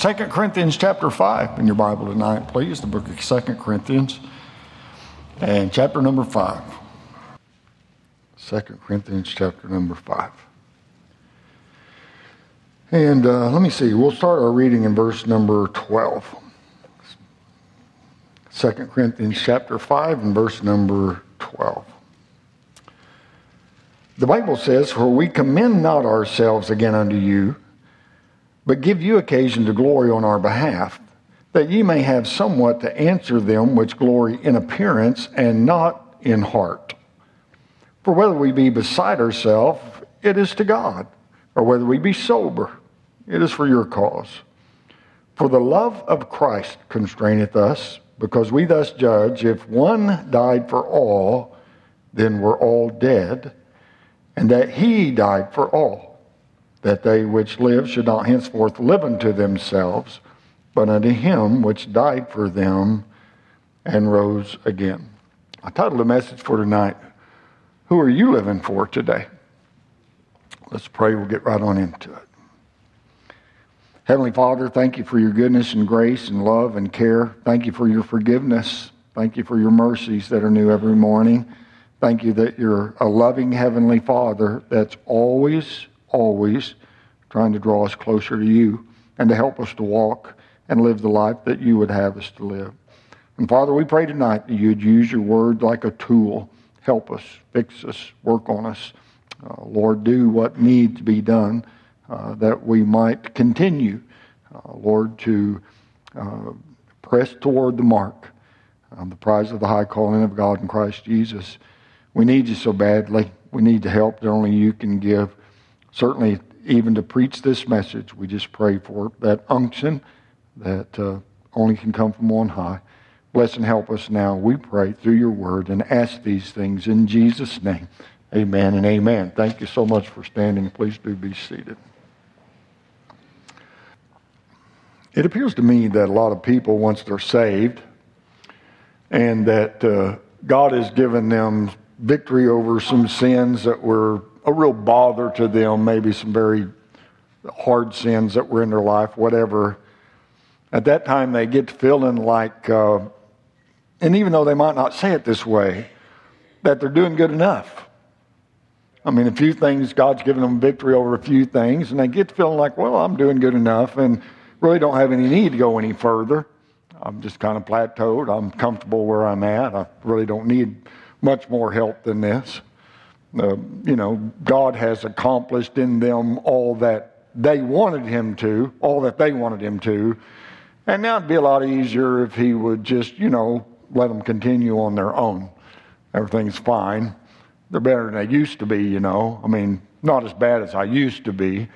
2 Corinthians chapter 5 in your Bible tonight, please. The book of 2 Corinthians and chapter number 5. 2 Corinthians chapter number 5. And uh, let me see, we'll start our reading in verse number 12. 2 Corinthians chapter 5 and verse number 12. The Bible says, For we commend not ourselves again unto you, but give you occasion to glory on our behalf, that ye may have somewhat to answer them which glory in appearance and not in heart. For whether we be beside ourselves, it is to God, or whether we be sober, it is for your cause. For the love of Christ constraineth us, because we thus judge if one died for all, then we're all dead and that he died for all, that they which live should not henceforth live unto themselves, but unto him which died for them and rose again. I titled the message for tonight, Who Are You Living For Today? Let's pray, we'll get right on into it. Heavenly Father, thank you for your goodness and grace and love and care. Thank you for your forgiveness. Thank you for your mercies that are new every morning. Thank you that you're a loving Heavenly Father that's always, always trying to draw us closer to you and to help us to walk and live the life that you would have us to live. And Father, we pray tonight that you'd use your word like a tool. Help us, fix us, work on us. Uh, Lord, do what needs to be done uh, that we might continue, uh, Lord, to uh, press toward the mark, the prize of the high calling of God in Christ Jesus. We need you so badly. We need the help that only you can give. Certainly, even to preach this message, we just pray for that unction that uh, only can come from on high. Bless and help us now, we pray, through your word and ask these things in Jesus' name. Amen and amen. Thank you so much for standing. Please do be seated. It appears to me that a lot of people, once they're saved, and that uh, God has given them victory over some sins that were a real bother to them, maybe some very hard sins that were in their life, whatever. At that time, they get feeling like, uh, and even though they might not say it this way, that they're doing good enough. I mean, a few things, God's given them victory over a few things, and they get feeling like, well, I'm doing good enough, and really don't have any need to go any further. I'm just kind of plateaued. I'm comfortable where I'm at. I really don't need much more help than this. Uh, you know, God has accomplished in them all that they wanted Him to, all that they wanted Him to. And now it'd be a lot easier if He would just, you know, let them continue on their own. Everything's fine. They're better than they used to be, you know. I mean, not as bad as I used to be.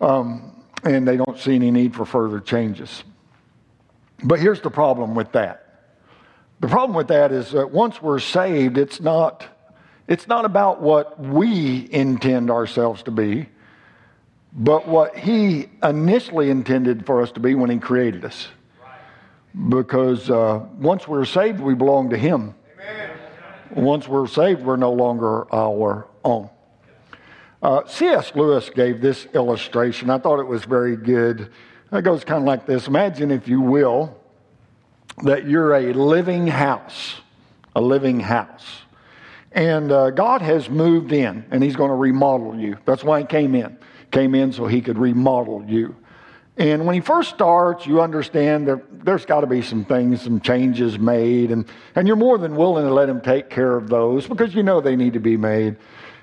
Um, and they don't see any need for further changes. But here's the problem with that the problem with that is that once we're saved, it's not, it's not about what we intend ourselves to be, but what He initially intended for us to be when He created us. Because uh, once we're saved, we belong to Him. Amen. Once we're saved, we're no longer our own. Uh, C.S. Lewis gave this illustration. I thought it was very good. It goes kind of like this Imagine, if you will, that you're a living house, a living house. And uh, God has moved in and He's going to remodel you. That's why He came in. Came in so He could remodel you. And when He first starts, you understand that there's got to be some things, some changes made, and, and you're more than willing to let Him take care of those because you know they need to be made.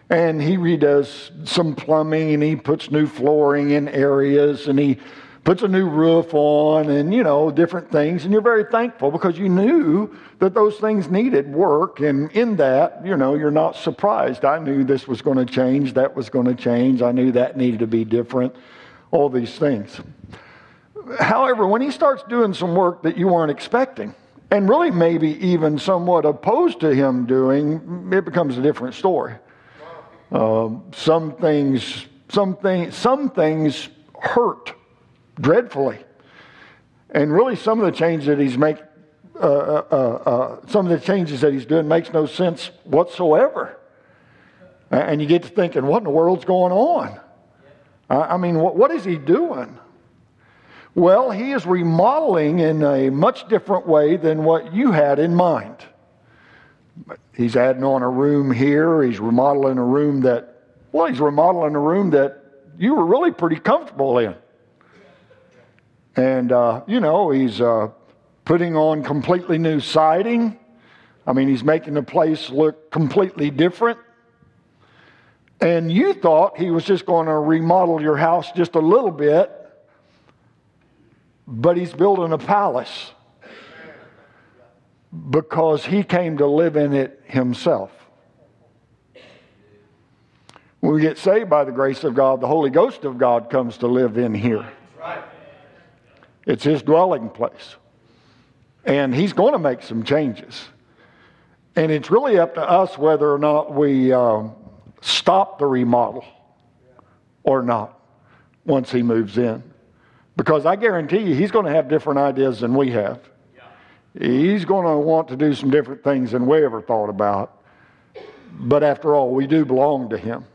And He redoes some plumbing and He puts new flooring in areas and He puts a new roof on and, you know, different things. And you're very thankful because you knew that those things needed work. And in that, you know, you're not surprised. I knew this was going to change, that was going to change. I knew that needed to be different, all these things. However, when he starts doing some work that you weren't expecting, and really maybe even somewhat opposed to him doing, it becomes a different story. Uh, some things, some, thing, some things hurt dreadfully. And really, some of the changes that he's making, uh, uh, uh, uh, some of the changes that he's doing makes no sense whatsoever. And you get to thinking, what in the world's going on? I mean, what, what is he doing? Well, he is remodeling in a much different way than what you had in mind. He's adding on a room here. He's remodeling a room that, well, he's remodeling a room that you were really pretty comfortable in. And, uh, you know, he's uh, putting on completely new siding. I mean, he's making the place look completely different. And you thought he was just going to remodel your house just a little bit, but he's building a palace because he came to live in it himself. When we get saved by the grace of God, the Holy Ghost of God comes to live in here. It's his dwelling place. And he's going to make some changes. And it's really up to us whether or not we um, stop the remodel or not once he moves in. Because I guarantee you, he's going to have different ideas than we have. He's going to want to do some different things than we ever thought about. But after all, we do belong to him.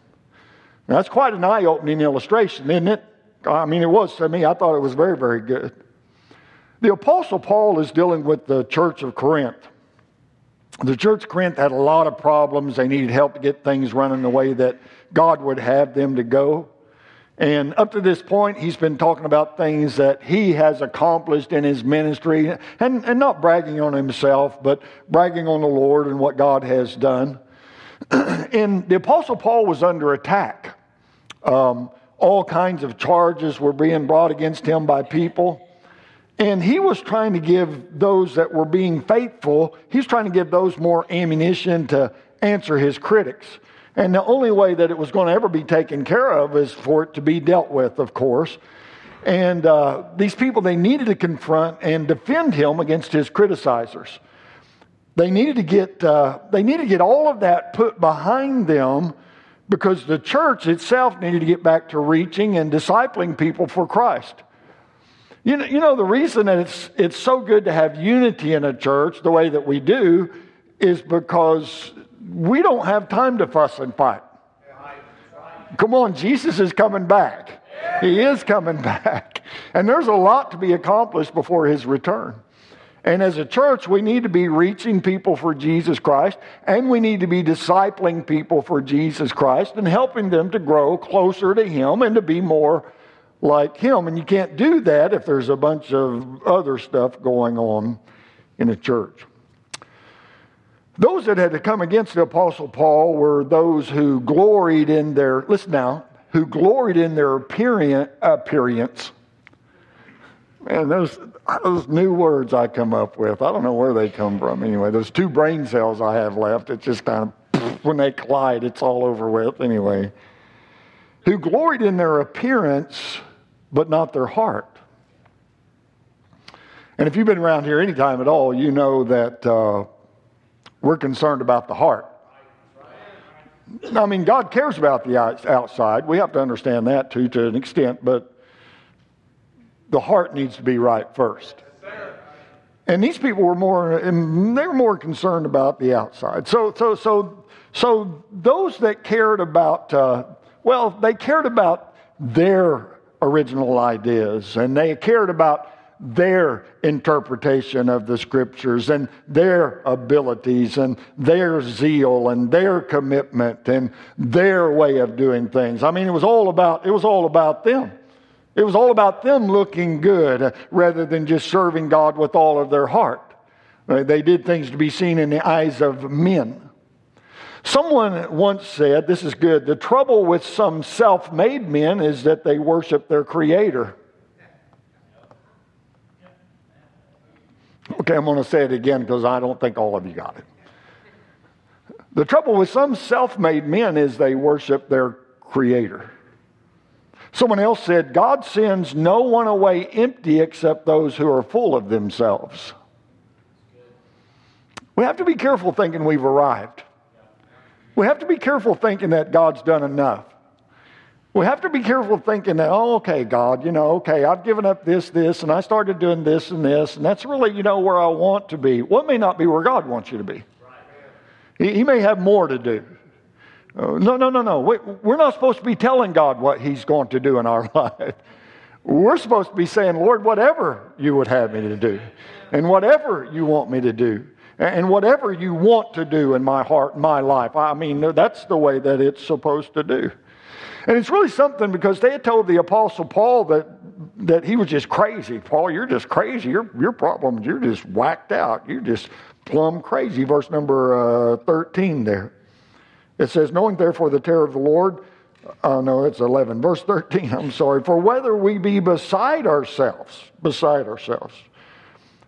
Now, that's quite an eye opening illustration, isn't it? I mean, it was to me. I thought it was very, very good. The Apostle Paul is dealing with the church of Corinth. The church of Corinth had a lot of problems. They needed help to get things running the way that God would have them to go. And up to this point, he's been talking about things that he has accomplished in his ministry, and, and not bragging on himself, but bragging on the Lord and what God has done. and the Apostle Paul was under attack. Um, all kinds of charges were being brought against him by people. And he was trying to give those that were being faithful, he's trying to give those more ammunition to answer his critics. And the only way that it was going to ever be taken care of is for it to be dealt with, of course. And uh, these people, they needed to confront and defend him against his criticizers. They needed to get, uh, they needed to get all of that put behind them because the church itself needed to get back to reaching and discipling people for Christ. You know, you know the reason that it's, it's so good to have unity in a church the way that we do is because we don't have time to fuss and fight. Come on, Jesus is coming back. He is coming back. And there's a lot to be accomplished before his return. And as a church, we need to be reaching people for Jesus Christ, and we need to be discipling people for Jesus Christ and helping them to grow closer to Him and to be more like Him. And you can't do that if there's a bunch of other stuff going on in a church. Those that had to come against the Apostle Paul were those who gloried in their, listen now, who gloried in their appearance. Man, those, those new words I come up with, I don't know where they come from anyway. Those two brain cells I have left, it's just kind of, when they collide, it's all over with anyway. Who gloried in their appearance, but not their heart. And if you've been around here any time at all, you know that uh, we're concerned about the heart. I mean, God cares about the outside. We have to understand that too, to an extent, but the heart needs to be right first. And these people were more, and they were more concerned about the outside. So, so, so, so those that cared about, uh, well, they cared about their original ideas and they cared about their interpretation of the scriptures and their abilities and their zeal and their commitment and their way of doing things. I mean, it was all about, it was all about them. It was all about them looking good rather than just serving God with all of their heart. They did things to be seen in the eyes of men. Someone once said, this is good, the trouble with some self made men is that they worship their creator. Okay, I'm going to say it again because I don't think all of you got it. The trouble with some self made men is they worship their creator. Someone else said, God sends no one away empty except those who are full of themselves. We have to be careful thinking we've arrived. We have to be careful thinking that God's done enough. We have to be careful thinking that, oh, okay, God, you know, okay, I've given up this, this, and I started doing this and this, and that's really, you know, where I want to be. Well, may not be where God wants you to be. He, he may have more to do. Uh, no, no, no, no. We, we're not supposed to be telling God what He's going to do in our life. We're supposed to be saying, Lord, whatever you would have me to do, and whatever you want me to do, and whatever you want to do in my heart, my life. I mean, that's the way that it's supposed to do. And it's really something because they had told the Apostle Paul that, that he was just crazy. Paul, you're just crazy. Your, your problem, you're just whacked out. You're just plumb crazy. Verse number uh, 13 there. It says, Knowing therefore the terror of the Lord, Oh, no, it's 11. Verse 13, I'm sorry. For whether we be beside ourselves, beside ourselves.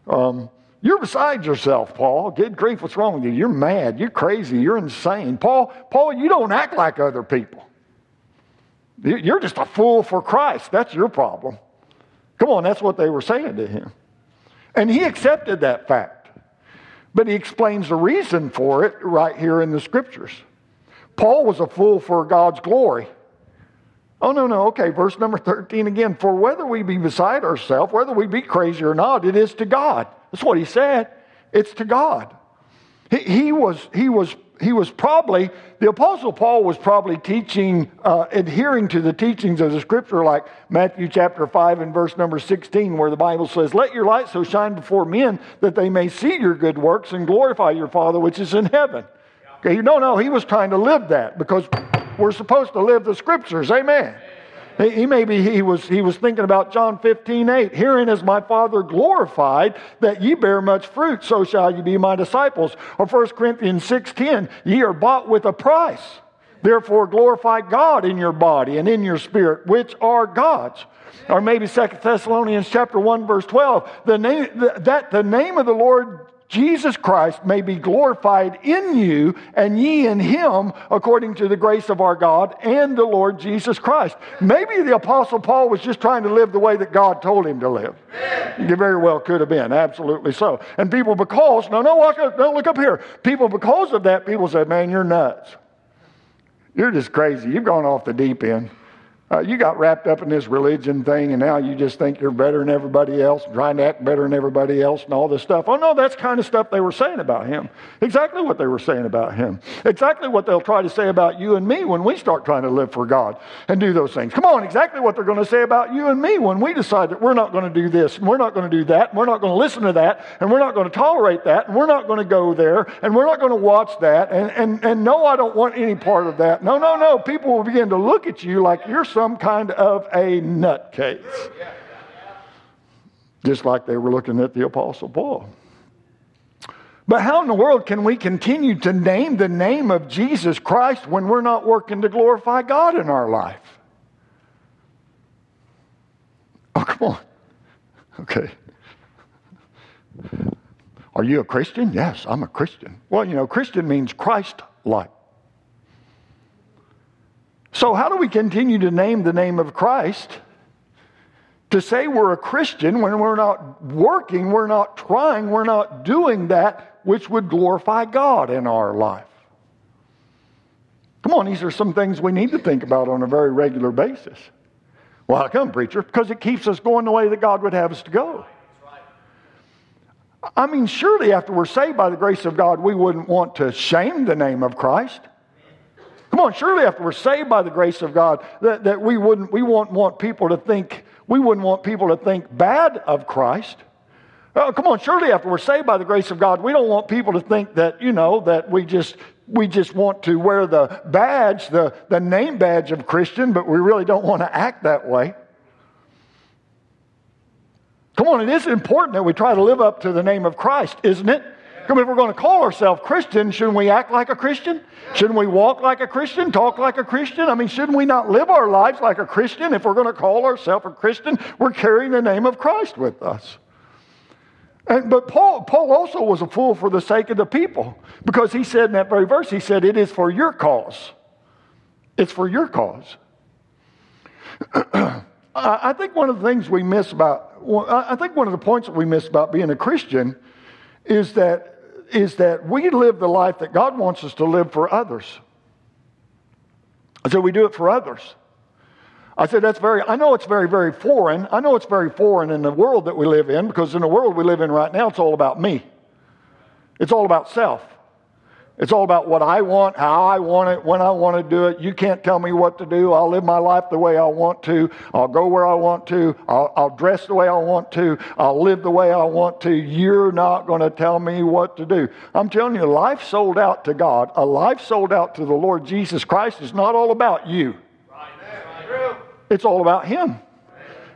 Um, you're beside yourself, Paul. Good grief, what's wrong with you? You're mad. You're crazy. You're insane. Paul, Paul, you don't act like other people. You're just a fool for Christ. That's your problem. Come on, that's what they were saying to him. And he accepted that fact. But he explains the reason for it right here in the scriptures. Paul was a fool for God's glory. Oh, no, no. Okay, verse number 13 again. For whether we be beside ourselves, whether we be crazy or not, it is to God. That's what he said. It's to God. He, he was, he, was, he was probably, the Apostle Paul was probably teaching, uh, adhering to the teachings of the Scripture, like Matthew chapter 5 and verse number 16, where the Bible says, Let your light so shine before men that they may see your good works and glorify your Father which is in heaven. Okay, no, no, he was trying to live that because we're supposed to live the scriptures. Amen. He, maybe he was he was thinking about John 15, 8. Herein is my Father glorified that ye bear much fruit, so shall ye be my disciples. Or 1 Corinthians 6:10, ye are bought with a price. Therefore glorify God in your body and in your spirit, which are God's. Or maybe 2 Thessalonians chapter 1, verse 12, the name, that the name of the Lord Jesus Christ may be glorified in you and ye in him according to the grace of our God and the Lord Jesus Christ. Maybe the Apostle Paul was just trying to live the way that God told him to live. It very well could have been, absolutely so. And people, because, no, no, don't look up here. People, because of that, people said, man, you're nuts. You're just crazy. You've gone off the deep end. Uh, you got wrapped up in this religion thing, and now you just think you're better than everybody else, trying to act better than everybody else, and all this stuff. Oh, no, that's kind of stuff they were saying about him. Exactly what they were saying about him. Exactly what they'll try to say about you and me when we start trying to live for God and do those things. Come on, exactly what they're going to say about you and me when we decide that we're not going to do this, and we're not going to do that, and we're not going to listen to that, and we're not going to tolerate that, and we're not going to go there, and we're not going to watch that, and, and, and no, I don't want any part of that. No, no, no. People will begin to look at you like you're some kind of a nutcase. Just like they were looking at the Apostle Paul. But how in the world can we continue to name the name of Jesus Christ when we're not working to glorify God in our life? Oh, come on. Okay. Are you a Christian? Yes, I'm a Christian. Well, you know, Christian means Christ like. So, how do we continue to name the name of Christ? To say we're a Christian when we're not working, we're not trying, we're not doing that which would glorify God in our life. Come on, these are some things we need to think about on a very regular basis. Well, how come, preacher? Because it keeps us going the way that God would have us to go. I mean, surely after we're saved by the grace of God, we wouldn't want to shame the name of Christ. Come on, surely after we're saved by the grace of God, that, that we wouldn't we wouldn't want people to think we wouldn't want people to think bad of Christ. Oh, come on, surely after we're saved by the grace of God, we don't want people to think that, you know, that we just we just want to wear the badge, the, the name badge of Christian, but we really don't want to act that way. Come on, it is important that we try to live up to the name of Christ, isn't it? Come, if we're going to call ourselves Christian, shouldn't we act like a Christian? Shouldn't we walk like a Christian, talk like a Christian? I mean, shouldn't we not live our lives like a Christian? If we're going to call ourselves a Christian, we're carrying the name of Christ with us. And, but Paul, Paul also was a fool for the sake of the people because he said in that very verse, he said, It is for your cause. It's for your cause. I think one of the things we miss about, I think one of the points that we miss about being a Christian is that is that we live the life that God wants us to live for others. Said, we do it for others. I said, that's very, I know it's very, very foreign. I know it's very foreign in the world that we live in because in the world we live in right now, it's all about me. It's all about self. It's all about what I want, how I want it, when I want to do it. You can't tell me what to do. I'll live my life the way I want to. I'll go where I want to. I'll, I'll dress the way I want to. I'll live the way I want to. You're not going to tell me what to do. I'm telling you, life sold out to God, a life sold out to the Lord Jesus Christ is not all about you. It's all about Him.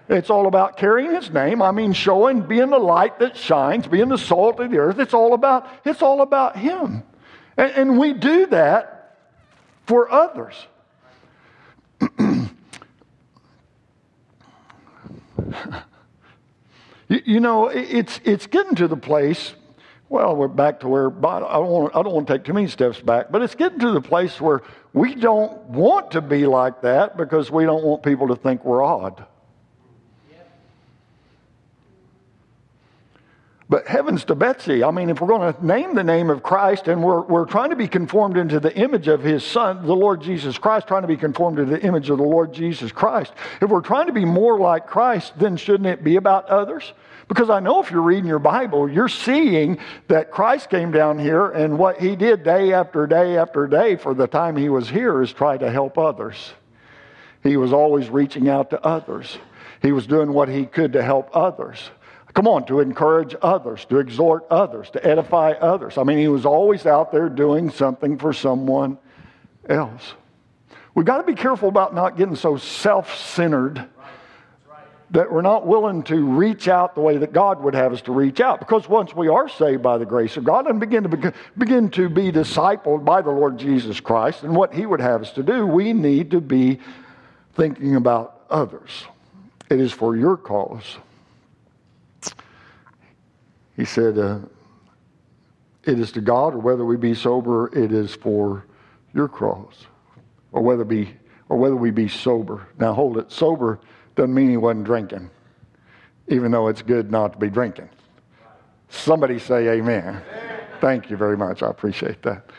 It's all about carrying his name. I mean, showing, being the light that shines, being the salt of the earth. It's all about, it's all about him. And, and we do that for others. you, you, know, it's, it's getting to the place, well, we're back to where, I don't, want, I don't want to take too many steps back, but it's getting to the place where we don't want to be like that because we don't want people to think we're odd. But heavens to Betsy, I mean, if we're going to name the name of Christ and we're, we're trying to be conformed into the image of his son, the Lord Jesus Christ, trying to be conformed to the image of the Lord Jesus Christ, if we're trying to be more like Christ, then shouldn't it be about others? Because I know if you're reading your Bible, you're seeing that Christ came down here and what he did day after day after day for the time he was here is try to help others. He was always reaching out to others. He was doing what he could to help others. Come on, to encourage others, to exhort others, to edify others. I mean, he was always out there doing something for someone else. We've got to be careful about not getting so self centered that we're not willing to reach out the way that God would have us to reach out. Because once we are saved by the grace of God and begin to begin, begin to be discipled by the Lord Jesus Christ and what He would have us to do, we need to be thinking about others. It is for your cause. He said, uh, It is to God, or whether we be sober, it is for your cross, Or whether, be, or whether we be sober. Now hold it. Sober doesn't mean he wasn't drinking, even though it's good not to be drinking. Somebody say amen. amen. Thank you very much. I appreciate that.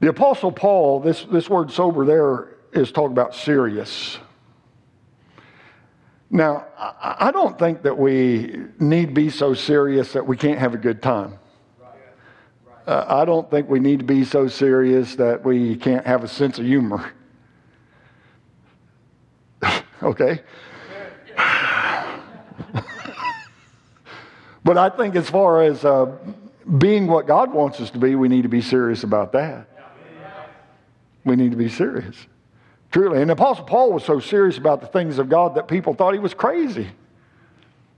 The Apostle Paul, this, this word sober there is talking about serious. Now, I don't think that we need be so serious that we can't have a good time. Uh, I don't think we need to be so serious that we can't have a sense of humor. okay? but I think as far as uh, being what God wants us to be, we need to be serious about that. We need to be serious. Truly. And the Apostle Paul was so serious about the things of God that people thought he was crazy.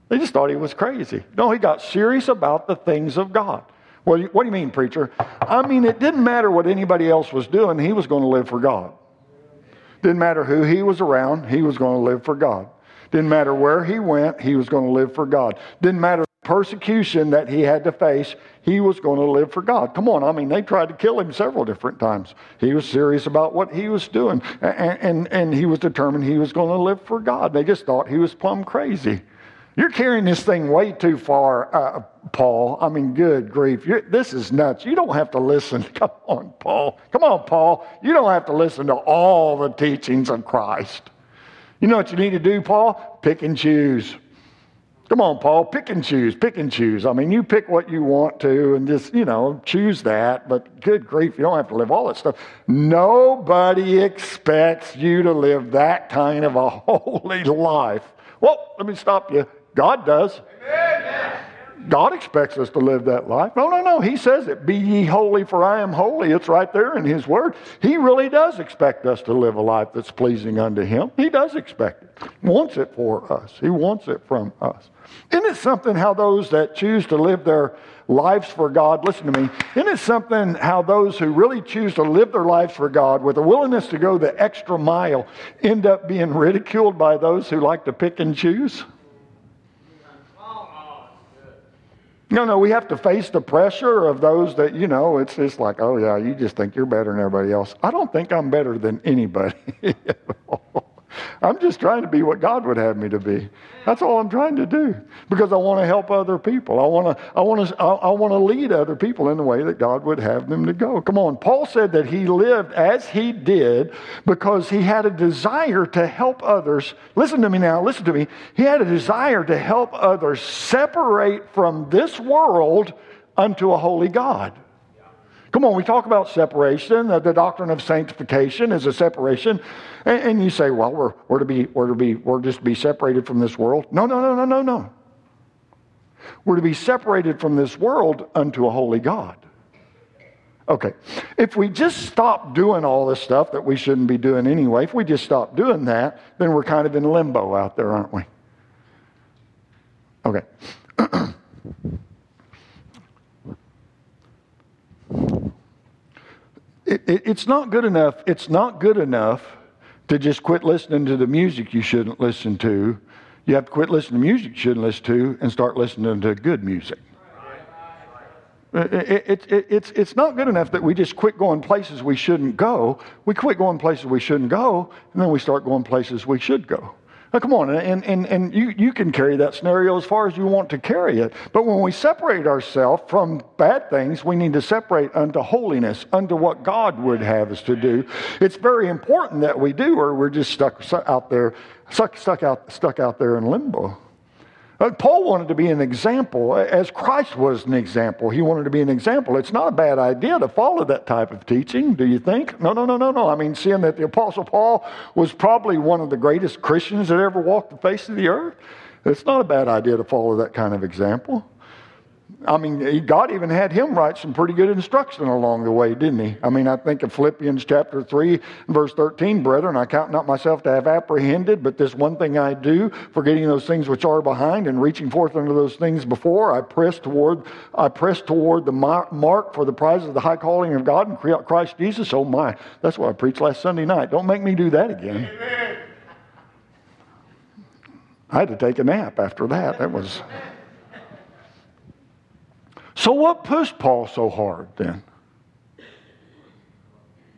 They just thought he was crazy. No, he got serious about the things of God. Well, what do you mean, preacher? I mean, it didn't matter what anybody else was doing, he was going to live for God. Didn't matter who he was around, he was going to live for God. Didn't matter where he went, he was going to live for God. Didn't matter persecution that he had to face, he was going to live for God. Come on, I mean, they tried to kill him several different times. He was serious about what he was doing, and, and, and he was determined he was going to live for God. They just thought he was plumb crazy. You're carrying this thing way too far, uh, Paul. I mean, good grief. You're, this is nuts. You don't have to listen. Come on, Paul. Come on, Paul. You don't have to listen to all the teachings of Christ. You know what you need to do, Paul? Pick and choose. Come on, Paul, pick and choose, pick and choose. I mean, you pick what you want to and just, you know, choose that. But good grief, you don't have to live all that stuff. Nobody expects you to live that kind of a holy life. Well, let me stop you. God does. Amen. God expects us to live that life. No, no, no. He says it. Be ye holy, for I am holy. It's right there in His Word. He really does expect us to live a life that's pleasing unto Him. He does expect it. He wants it for us. He wants it from us. Isn't it something how those that choose to live their lives for God, listen to me, isn't it something how those who really choose to live their lives for God with a willingness to go the extra mile end up being ridiculed by those who like to pick and choose? No, no, we have to face the pressure of those that, you know, it's just like, oh, yeah, you just think you're better than everybody else. I don't think I'm better than anybody. I'm just trying to be what God would have me to be. That's all I'm trying to do because I want to help other people. I want to, I want to, I want to lead other people in the way that God would have them to go. Come on. Paul said that he lived as he did because he had a desire to help others. Listen to me now. Listen to me. He had a desire to help others separate from this world unto a holy God. Come on, we talk about separation. The, the doctrine of sanctification is a separation. And, and, you say, well, we're, we're, to be, we're, to be, we're just to be separated from this world. No, no, no, no, no, no. We're to be separated from this world unto a holy God. Okay, if we just stop doing all this stuff that we shouldn't be doing anyway, if we just stop doing that, then we're kind of in limbo out there, aren't we? Okay. it, it, it's not good enough. It's not good enough to just quit listening to the music you shouldn't listen to. You have to quit listening to music you shouldn't listen to and start listening to good music. Uh, it, it, it's, it's not good enough that we just quit going places we shouldn't go. We quit going places we shouldn't go, and then we start going places we should go. Now, come on, and, and, and you, you can carry that scenario as far as you want to carry it. But when we separate ourselves from bad things, we need to separate unto holiness, unto what God would have us to do. It's very important that we do, or we're just stuck out there, stuck, stuck, out, stuck out there in limbo. Paul wanted to be an example, as Christ was an example. He wanted to be an example. It's not a bad idea to follow that type of teaching, do you think? No, no, no, no, no. I mean, seeing that the Apostle Paul was probably one of the greatest Christians that ever walked the face of the earth, it's not a bad idea to follow that kind of example. I mean, God even had him write some pretty good instruction along the way, didn't he? I mean, I think of Philippians chapter 3, verse 13, brethren, I count not myself to have apprehended, but this one thing I do, forgetting those things which are behind and reaching forth unto those things before, I press toward, I press toward the mark for the prize of the high calling of God in Christ Jesus. Oh my, that's what I preached last Sunday night. Don't make me do that again. Amen. I had to take a nap after that. That was. So, what pushed Paul so hard then?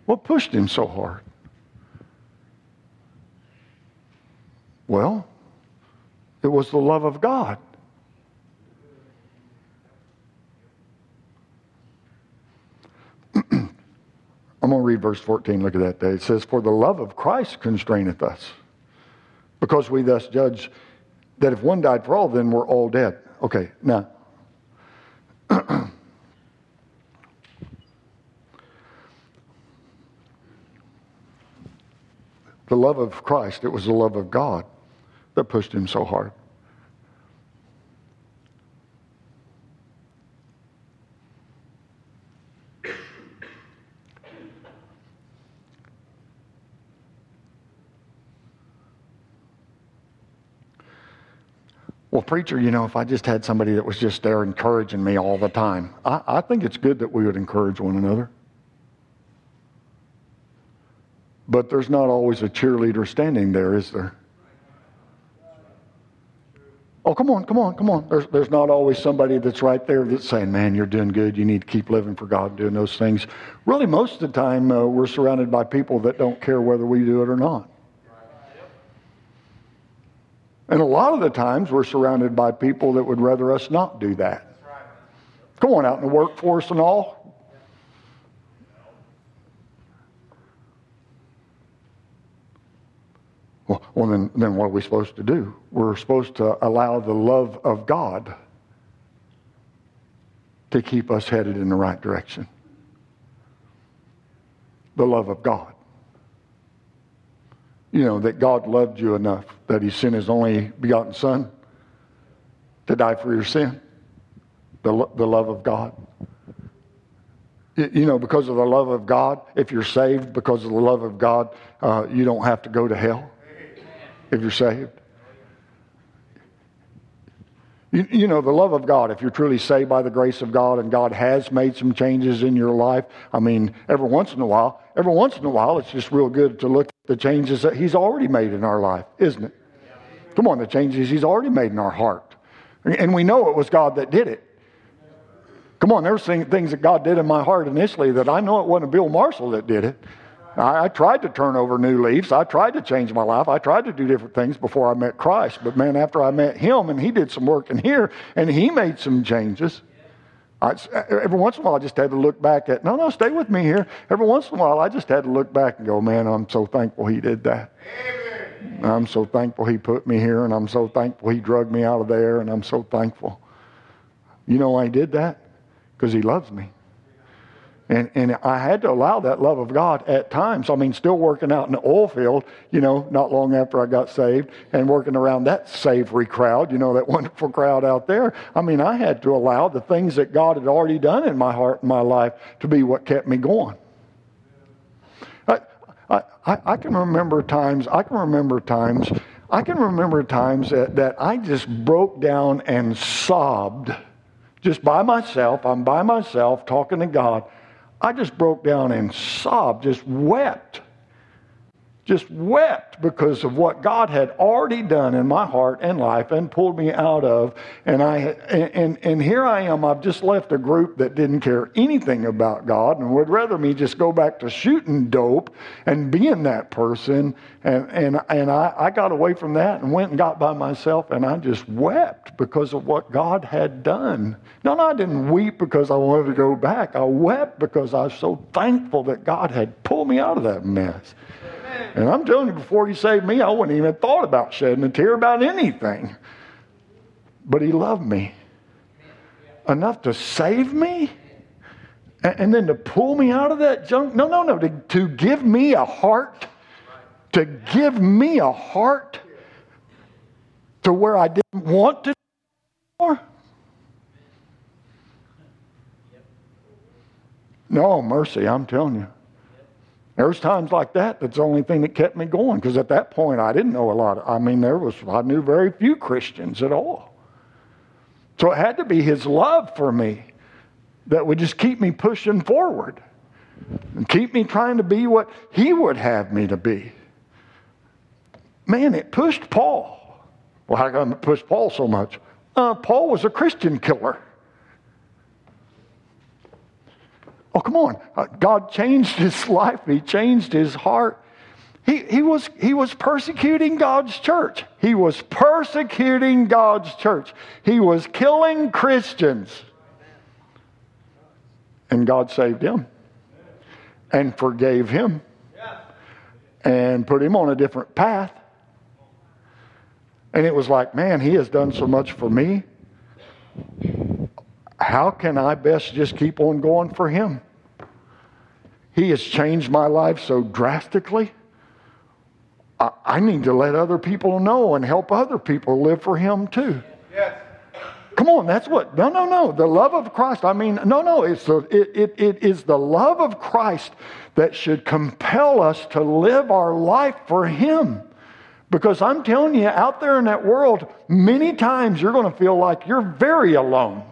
What pushed him so hard? Well, it was the love of God. I'm going to read verse 14. Look at that day. It says, For the love of Christ constraineth us, because we thus judge that if one died for all, then we're all dead. Okay, now, the love of Christ, it was the love of God that pushed him so hard. Well, preacher, you know, if I just had somebody that was just there encouraging me all the time, I, I think it's good that we would encourage one another. But there's not always a cheerleader standing there, is there? Oh, come on, come on, come on. There's, there's not always somebody that's right there that's saying, man, you're doing good. You need to keep living for God, doing those things. Really, most of the time, uh, we're surrounded by people that don't care whether we do it or not. And a lot of the times we're surrounded by people that would rather us not do that. Going out in the workforce and all. Well, well then, then what are we supposed to do? We're supposed to allow the love of God to keep us headed in the right direction. The love of God you know, that God loved you enough that he sent his only begotten son to die for your sin. The, the love of God. You know, because of the love of God, if you're saved because of the love of God, uh, you don't have to go to hell if you're saved. You, you, know, the love of God, if you're truly saved by the grace of God and God has made some changes in your life, I mean, every once in a while, every once in a while, it's just real good to look at the changes that He's already made in our life, isn't it? Come on, the changes He's already made in our heart. And we know it was God that did it. Come on, there were things that God did in my heart initially that I know it wasn't Bill Marshall that did it. I, I, tried to turn over new leaves. I tried to change my life. I tried to do different things before I met Christ. But man, after I met Him and He did some work in here and He made some changes, I, every once in a while I just had to look back at, no, no, stay with me here. Every once in a while I just had to look back and go, man, I'm so thankful He did that. Amen. I'm so thankful He put me here and I'm so thankful He drugged me out of there and I'm so thankful. You know why He did that? Because He loves me. And, and I had to allow that love of God at times. I mean, still working out in the oil field, you know, not long after I got saved, and working around that savory crowd, you know, that wonderful crowd out there. I mean, I had to allow the things that God had already done in my heart and my life to be what kept me going. I, I, I can remember times, I can remember times, I can remember times that, that I just broke down and sobbed just by myself. I'm by myself talking to God I just broke down and sobbed, just wept. Just wept because of what God had already done in my heart and life and pulled me out of. And I and, and, here I am. I've just left a group that didn't care anything about God and would rather me just go back to shooting dope and being that person. And and and I, I got away from that and went and got by myself and I just wept because of what God had done. No, no, I didn't weep because I wanted to go back. I wept because I was so thankful that God had pulled me out of that mess. Mm. And I'm telling you, before He saved me, I wouldn't even thought about shedding a tear about anything. But He loved me enough to save me and then to pull me out of that junk. No, no, no, to, to give me a heart, to give me a heart to where I didn't want to anymore. No, mercy, I'm telling you. There was times like that that's the only thing that kept me going because at that point I didn't know a lot. Of, I mean, there was I knew very few Christians at all. So it had to be His love for me that would just keep me pushing forward and keep me trying to be what He would have me to be. Man, it pushed Paul. Well, how come it pushed Paul so much? Uh, Paul was a Christian killer. Oh, come on. Uh, God changed his life, he changed his heart. He, he, was, he was persecuting God's church. He was persecuting God's church. He was killing Christians. And God saved him and forgave him and put him on a different path. And it was like, man, he has done so much for me how can I best just keep on going for him? He has changed my life so drastically. I, I need to let other people know and help other people live for him too. Yes. Come on, that's what. No, no, no. The love of Christ. I mean, no, no. It's the, it, it, it is the love of Christ that should compel us to live our life for Him. Because I'm telling you, out there in that world, many times you're going to feel like you're very alone.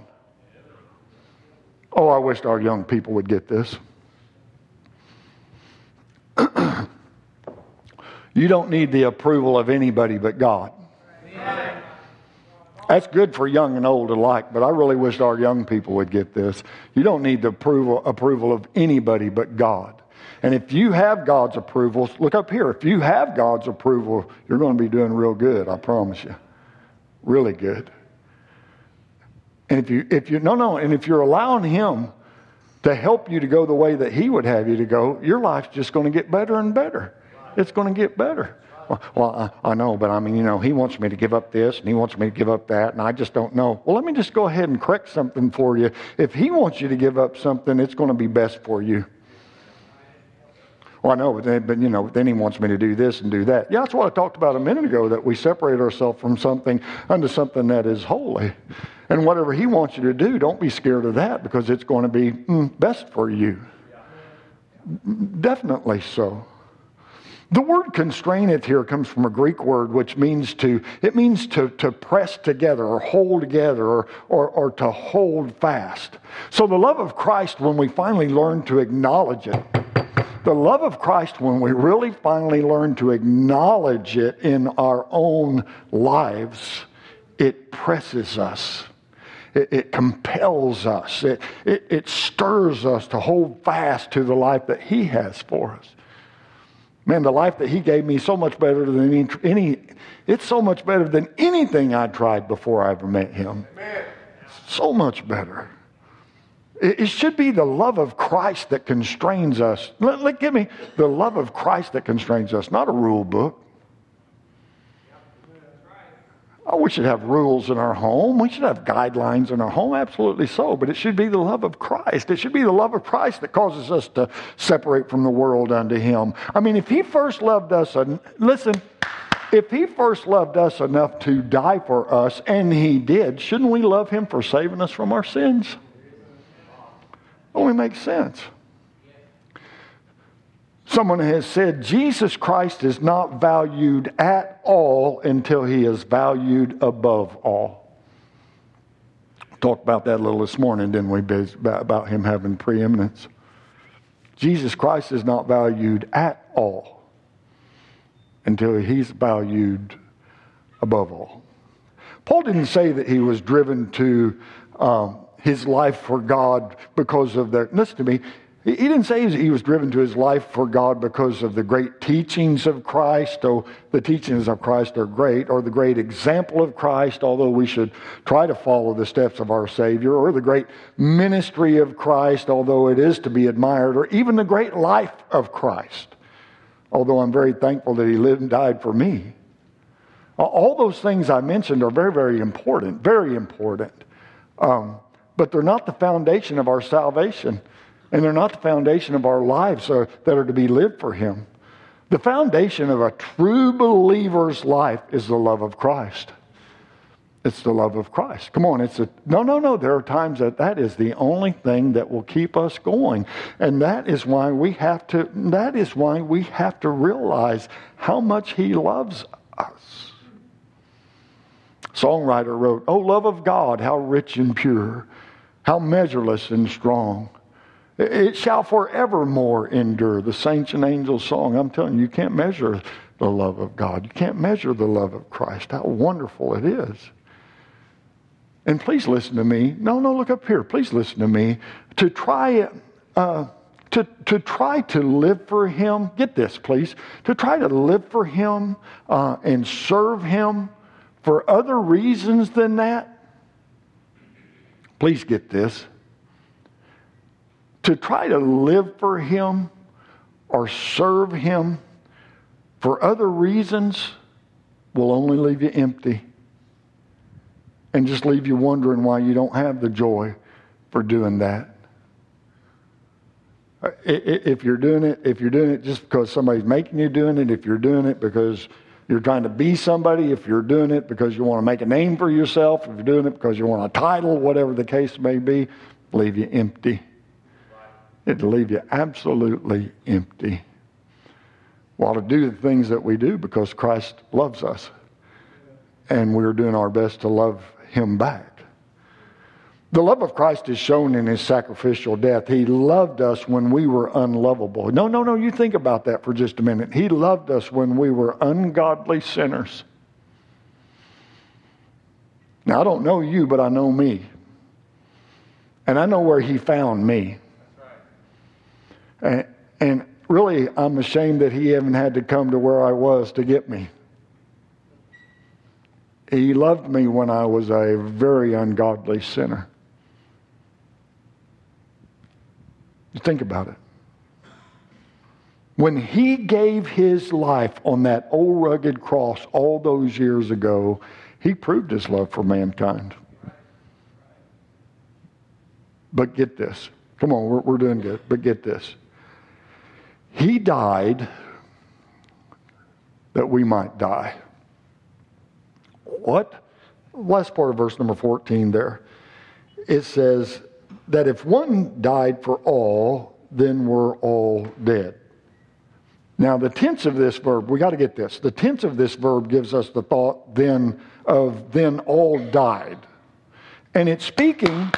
Oh, I wish our young people would get this. you don't need the approval of anybody but God. That's good for young and old alike, but I really wish our young people would get this. You don't need the approval, approval of anybody but God. And if you have God's approval, look up here. If you have God's approval, you're going to be doing real good, I promise you. Really good. And if you, if you, no, no, and if you're allowing Him to help you to go the way that He would have you to go, your life's just going to get better and better. It's going to get better. Well, I, I, know, but I mean, you know, He wants me to give up this and He wants me to give up that, and I just don't know. Well, let me just go ahead and correct something for you. If He wants you to give up something, it's going to be best for you. Well, I know, but, then, but you know, then he wants me to do this and do that. Yeah, that's what I talked about a minute ago. That we separate ourselves from something unto something that is holy. And whatever He wants you to do, don't be scared of that because it's going to be mm, best for you. Definitely so. The word constraineth here comes from a Greek word which means to, it means to, to press together or hold together or, or, or to hold fast. So the love of Christ, when we finally learn to acknowledge it, the love of Christ, when we really finally learn to acknowledge it in our own lives, it presses us. It, it compels us. It, it, it stirs us to hold fast to the life that He has for us. Man, the life that He gave me so much better than any, any it's so much better than anything I tried before I ever met Him. So much better. It, should be the love of Christ that constrains us. Let, let, give me the love of Christ that constrains us, not a rule book. Oh, we should have rules in our home. We should have guidelines in our home. Absolutely so. But it should be the love of Christ. It should be the love of Christ that causes us to separate from the world unto Him. I mean, if He first loved us, listen, if He first loved us enough to die for us, and He did, shouldn't we love Him for saving us from our sins? Only makes sense. Someone has said Jesus Christ is not valued at all until he is valued above all. Talked about that a little this morning, didn't we, about him having preeminence? Jesus Christ is not valued at all until he's valued above all. Paul didn't say that he was driven to um, his life for God because of the, listen to me, he didn't say he was driven to his life for God because of the great teachings of Christ, though the teachings of Christ are great, or the great example of Christ, although we should try to follow the steps of our Savior, or the great ministry of Christ, although it is to be admired, or even the great life of Christ, although I'm very thankful that he lived and died for me. All those things I mentioned are very, very important, very important. Um, but they're not the foundation of our salvation. And they're not the foundation of our lives that are to be lived for Him. The foundation of a true believer's life is the love of Christ. It's the love of Christ. Come on, it's a no, no, no. There are times that that is the only thing that will keep us going, and that is why we have to. That is why we have to realize how much He loves us. Songwriter wrote, "Oh, love of God, how rich and pure, how measureless and strong." It shall forevermore endure. The saints and angels song. I'm telling you, you can't measure the love of God. You can't measure the love of Christ. How wonderful it is. And please listen to me. No, no, look up here. Please listen to me. To try, uh, to, to try to live for Him, get this, please. To try to live for Him uh, and serve Him for other reasons than that, please get this to try to live for Him or serve Him for other reasons will only leave you empty and just leave you wondering why you don't have the joy for doing that. If you're doing it, if you're doing it just because somebody's making you doing it, if you're doing it because you're trying to be somebody, if you're doing it because you want to make a name for yourself, if you're doing it because you want a title, whatever the case may be, leave you empty. It'll leave you absolutely empty. While to do the things that we do because Christ loves us. And we're doing our best to love him back. The love of Christ is shown in his sacrificial death. He loved us when we were unlovable. No, no, no, you think about that for just a minute. He loved us when we were ungodly sinners. Now, I don't know you, but I know me. And I know where he found me. And, and really, I'm ashamed that he even had to come to where I was to get me. He loved me when I was a very ungodly sinner. Think about it. When he gave his life on that old rugged cross all those years ago, he proved his love for mankind. But get this. Come on, we're, we're doing good. But get this. He died that we might die. What? Last part of verse number 14 there. It says that if one died for all, then we're all dead. Now, the tense of this verb, we got to get this. The tense of this verb gives us the thought then of then all died. And it's speaking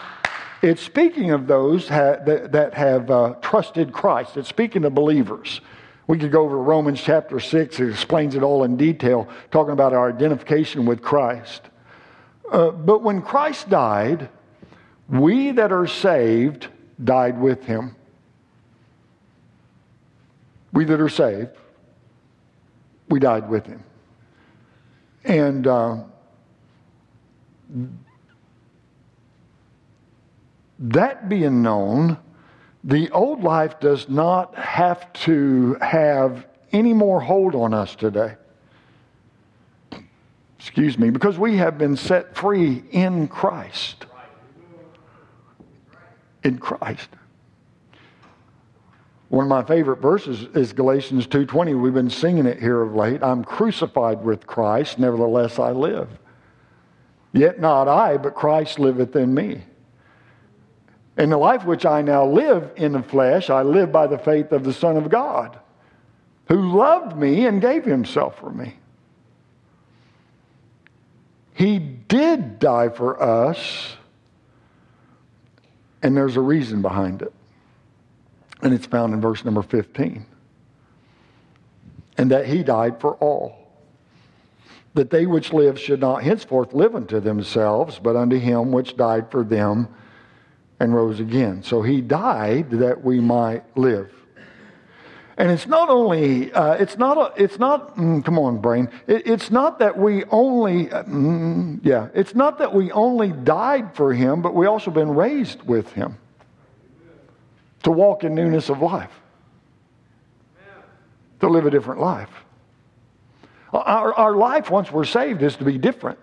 it's speaking of those ha- that, that, have uh, trusted Christ. It's speaking of believers. We could go over to Romans chapter 6. It explains it all in detail, talking about our identification with Christ. Uh, but when Christ died, we that are saved died with him. We that are saved, we died with him. And uh, that being known, the old life does not have to have any more hold on us today. Excuse me, because we have been set free in Christ. In Christ. One of my favorite verses is Galatians 2:20. We've been singing it here of late. I'm crucified with Christ, nevertheless I live. Yet not I, but Christ liveth in me. In the life which I now live in the flesh, I live by the faith of the Son of God, who loved me and gave himself for me. He did die for us, and there's a reason behind it. And it's found in verse number 15. And that he died for all that they which live should not henceforth live unto themselves, but unto him which died for them and rose again. So he died that we might live. And it's not only, uh, it's not, a, it's not, mm, come on, brain. It, it's not that we only, uh, mm, yeah, it's not that we only died for him, but we also been raised with him to walk in newness of life, to live a different life. Our, our life, once we're saved, is to be different.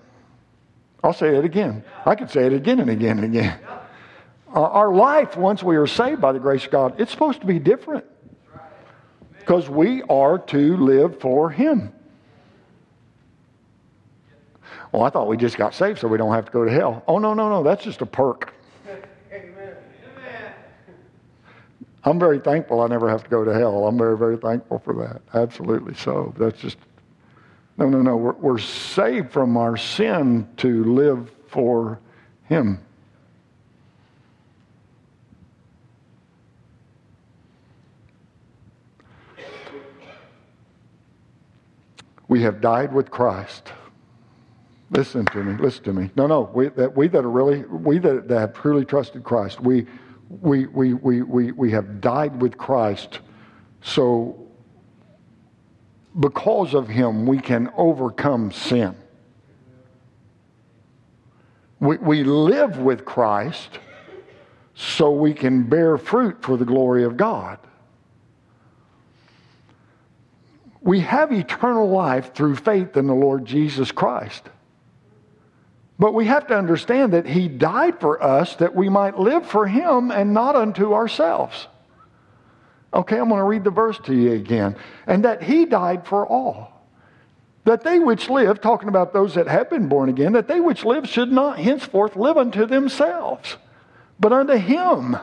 I'll say it again. I could say it again and again and again. Our life, once we are saved by the grace of God, it's supposed to be different. Because we are to live for Him. Well, I thought we just got saved so we don't have to go to hell. Oh, no, no, no. That's just a perk. I'm very thankful I never have to go to hell. I'm very, very thankful for that. Absolutely so. That's just no, no, no. We're, we're saved from our sin to live for Him. We have died with Christ. Listen to me. Listen to me. No, no. We that, we that are really we that, that have truly trusted Christ. We we we we we we have died with Christ. So because of him, we can overcome sin. We, we live with Christ so we can bear fruit for the glory of God. We have eternal life through faith in the Lord Jesus Christ. But we have to understand that He died for us that we might live for Him and not unto ourselves. Okay, I'm going to read the verse to you again. And that he died for all. That they which live, talking about those that have been born again, that they which live should not henceforth live unto themselves, but unto him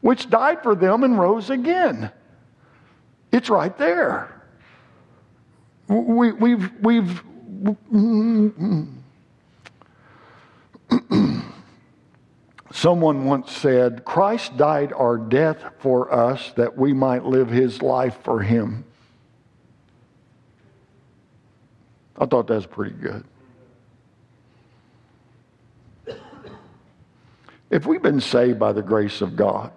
which died for them and rose again. It's right there. We, we've, we've, Someone once said, Christ died our death for us that we might live his life for him. I thought that was pretty good. If we've been saved by the grace of God,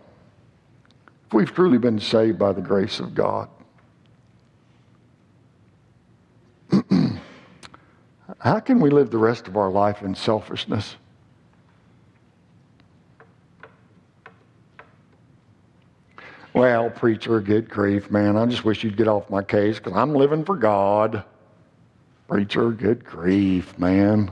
if we've truly been saved by the grace of God, how can we live the rest of our life in selfishness? Well, preacher, good grief, man. I just wish you'd get off my case because I'm living for God. Preacher, good grief, man.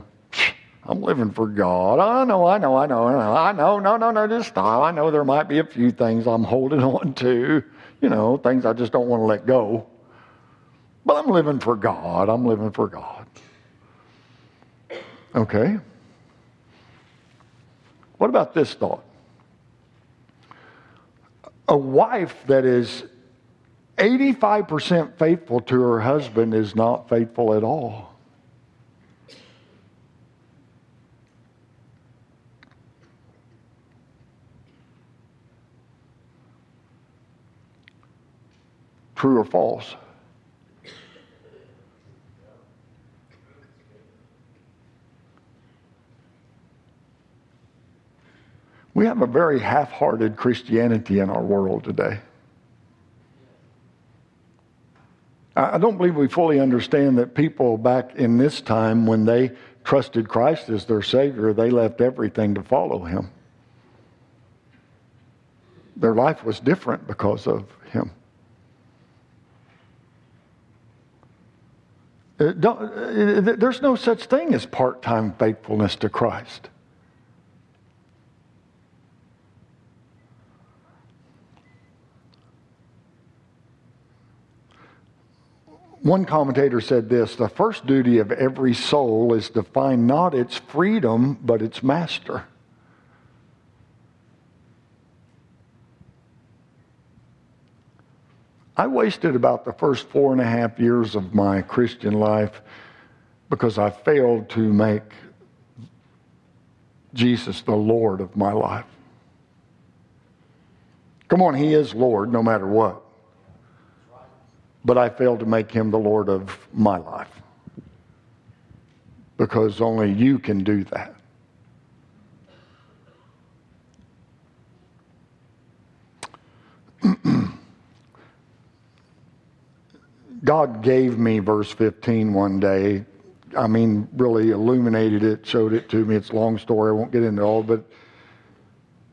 I'm living for God. I know, I know, I know, I know. No, no, no, just stop. I know there might be a few things I'm holding on to, you know, things I just don't want to let go. But I'm living for God. I'm living for God. Okay. What about this thought? a wife that is 85% faithful to her husband is not faithful at all. True or false? We have a very half hearted Christianity in our world today. I don't believe we fully understand that people back in this time, when they trusted Christ as their Savior, they left everything to follow Him. Their life was different because of Him. Uh, uh, there's no such thing as part time faithfulness to Christ. One commentator said this the first duty of every soul is to find not its freedom, but its master. I wasted about the first four and a half years of my Christian life because I failed to make Jesus the Lord of my life. Come on, He is Lord no matter what but I failed to make him the Lord of my life. Because only you can do that. God gave me verse 15 one day. I mean, really illuminated it, showed it to me. It's a long story. I won't get into all, but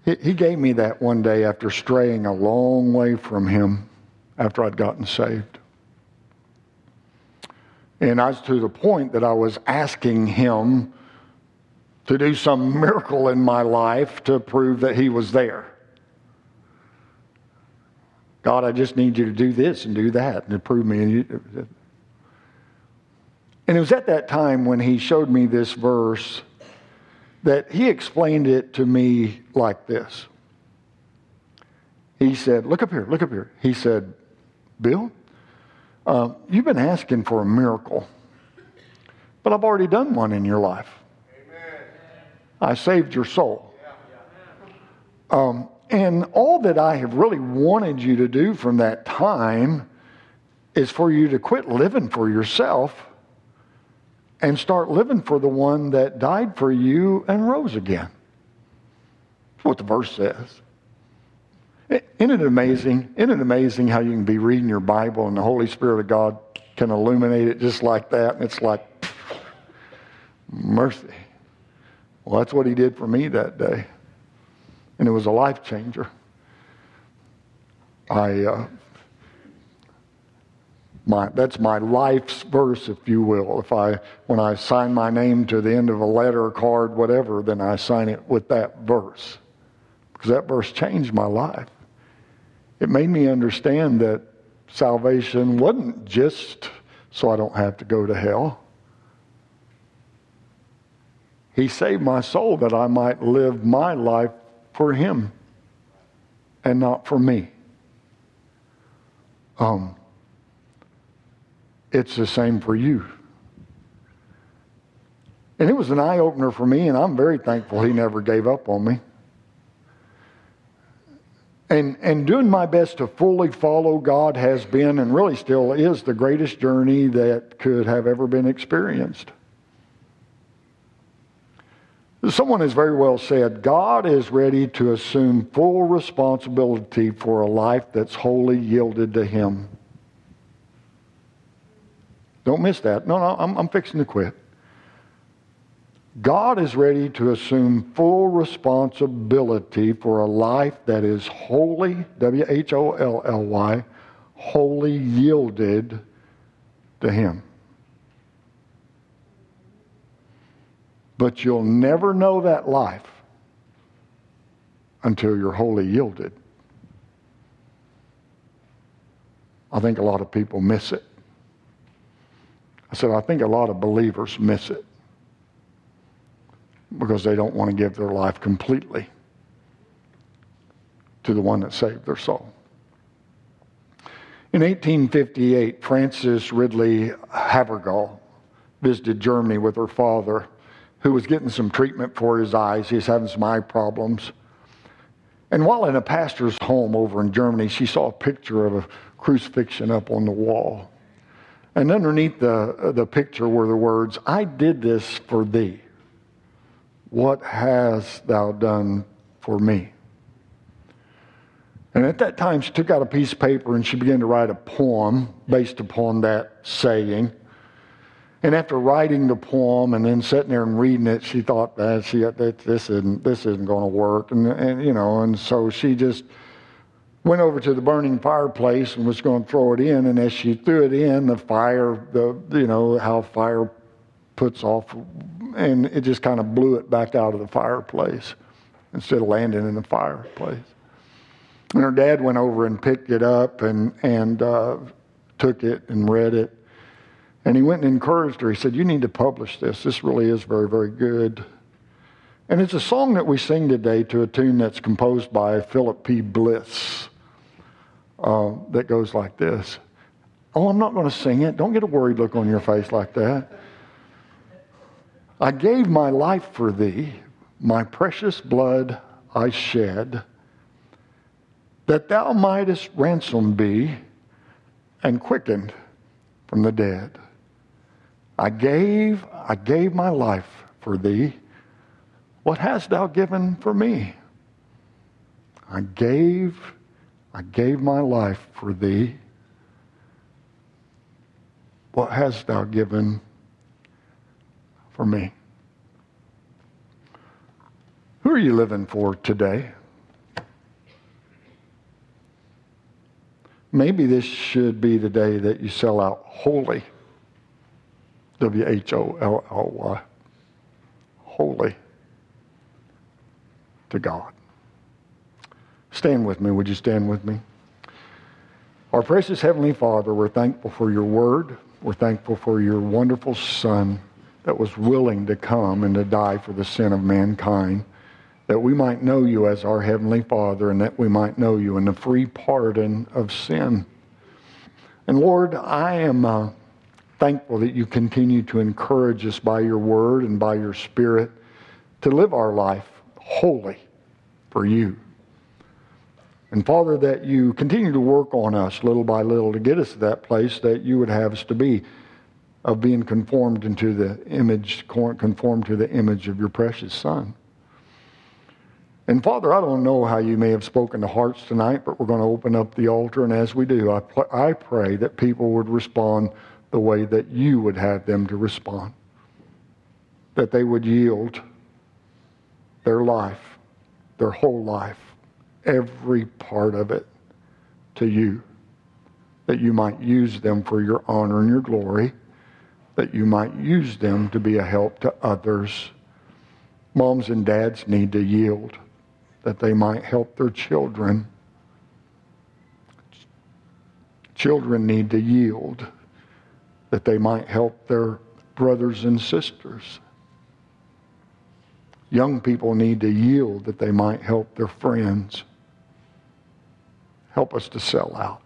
he gave me that one day after straying a long way from him after I'd gotten saved. And I was to the point that I was asking him to do some miracle in my life to prove that he was there. God, I just need you to do this and do that and to prove me. And it was at that time when he showed me this verse that he explained it to me like this. He said, Look up here, look up here. He said, Bill, uh, you've been asking for a miracle, but I've already done one in your life. Amen. I saved your soul. Um, and all that I have really wanted you to do from that time is for you to quit living for yourself and start living for the one that died for you and rose again. That's what the verse says. Isn't it amazing? Isn't it amazing how you can be reading your Bible and the Holy Spirit of God can illuminate it just like that? And it's like, mercy. Well, that's what he did for me that day. And it was a life changer. I, uh, my, that's my life's verse, if you will. If I, when I sign my name to the end of a letter, card, whatever, then I sign it with that verse. Because that verse changed my life. It made me understand that salvation wasn't just so I don't have to go to hell. He saved my soul that I might live my life for Him and not for me. Um, it's the same for you. And it was an eye opener for me, and I'm very thankful He never gave up on me and, and doing my best to fully follow God has been and really still is the greatest journey that could have ever been experienced. Someone has very well said, God is ready to assume full responsibility for a life that's wholly yielded to Him. Don't miss that. No, no, I'm, I'm fixing to quit. God is ready to assume full responsibility for a life that is wholly, W H O L L Y, wholly yielded to Him. But you'll never know that life until you're wholly yielded. I think a lot of people miss it. I said, I think a lot of believers miss it because they don't want to give their life completely to the one that saved their soul. In 1858, Frances Ridley Havergal visited Germany with her father, who was getting some treatment for his eyes. He's having some eye problems. And while in a pastor's home over in Germany, she saw a picture of a crucifixion up on the wall. And underneath the, the picture were the words, I did this for thee. What hast thou done for me? And at that time, she took out a piece of paper and she began to write a poem based upon that saying. And after writing the poem and then sitting there and reading it, she thought, ah, that she, this isn't, this isn't going to work. And, and, you know, and so she just went over to the burning fireplace and was going to throw it in. And as she threw it in, the fire, the you know how fire puts off, and it just kind of blew it back out of the fireplace instead of landing in the fireplace. And her dad went over and picked it up and and uh, took it and read it. And he went and encouraged her. He said, "You need to publish this. This really is very, very good." And it's a song that we sing today to a tune that's composed by Philip P. Bliss uh, that goes like this. Oh, I'm not going to sing it. Don't get a worried look on your face like that. I gave my life for thee, my precious blood I shed, that thou mightest ransomed be and quickened from the dead. I gave, I gave my life for thee. What hast thou given for me? I gave, I gave my life for thee. What hast thou given for me? Who are you living for today? Maybe this should be the day that you sell out wholly. W H O L L Y. Wholly to God. Stand with me. Would you stand with me? Our precious Heavenly Father, we're thankful for your word. We're thankful for your wonderful Son that was willing to come and to die for the sin of mankind, that we might know you as our Heavenly Father and that we might know you in the free pardon of sin. And Lord, I am uh, thankful that you continue to encourage us by your word and by your spirit to live our life wholly for you. And Father, that you continue to work on us little by little to get us to that place that you would have us to be of being conformed into the image, conformed to the image of your precious Son. And Father, I don't know how you may have spoken to hearts tonight, but we're going to open up the altar. And as we do, I, I pray that people would respond the way that you would have them to respond. That they would yield their life, their whole life, every part of it to you. That you might use them for your honor and your glory. That you might use them to be a help to others. Moms and dads need to yield that they might help their children. Children need to yield that they might help their brothers and sisters. Young people need to yield that they might help their friends. Help us to sell out.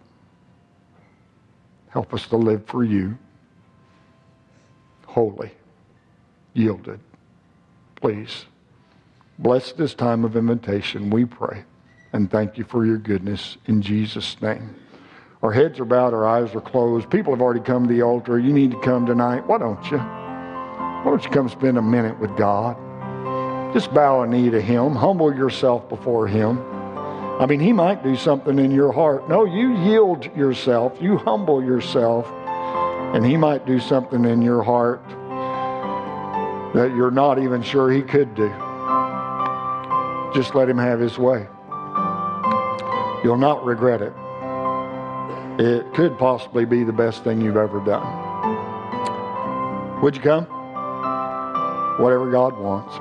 Help us to live for you. Wholly, yielded. Please. Bless this time of invitation, we pray. And thank you for your goodness in Jesus' name. Our heads are bowed, our eyes are closed. People have already come to the altar. You need to come tonight. Why don't you? Why don't you come spend a minute with God? Just bow a knee to Him. Humble yourself before Him. I mean, He might do something in your heart. No, you yield yourself, you humble yourself, and He might do something in your heart that you're not even sure He could do. Just let him have his way. You'll not regret it. It could possibly be the best thing you've ever done. Would you come? Whatever God wants.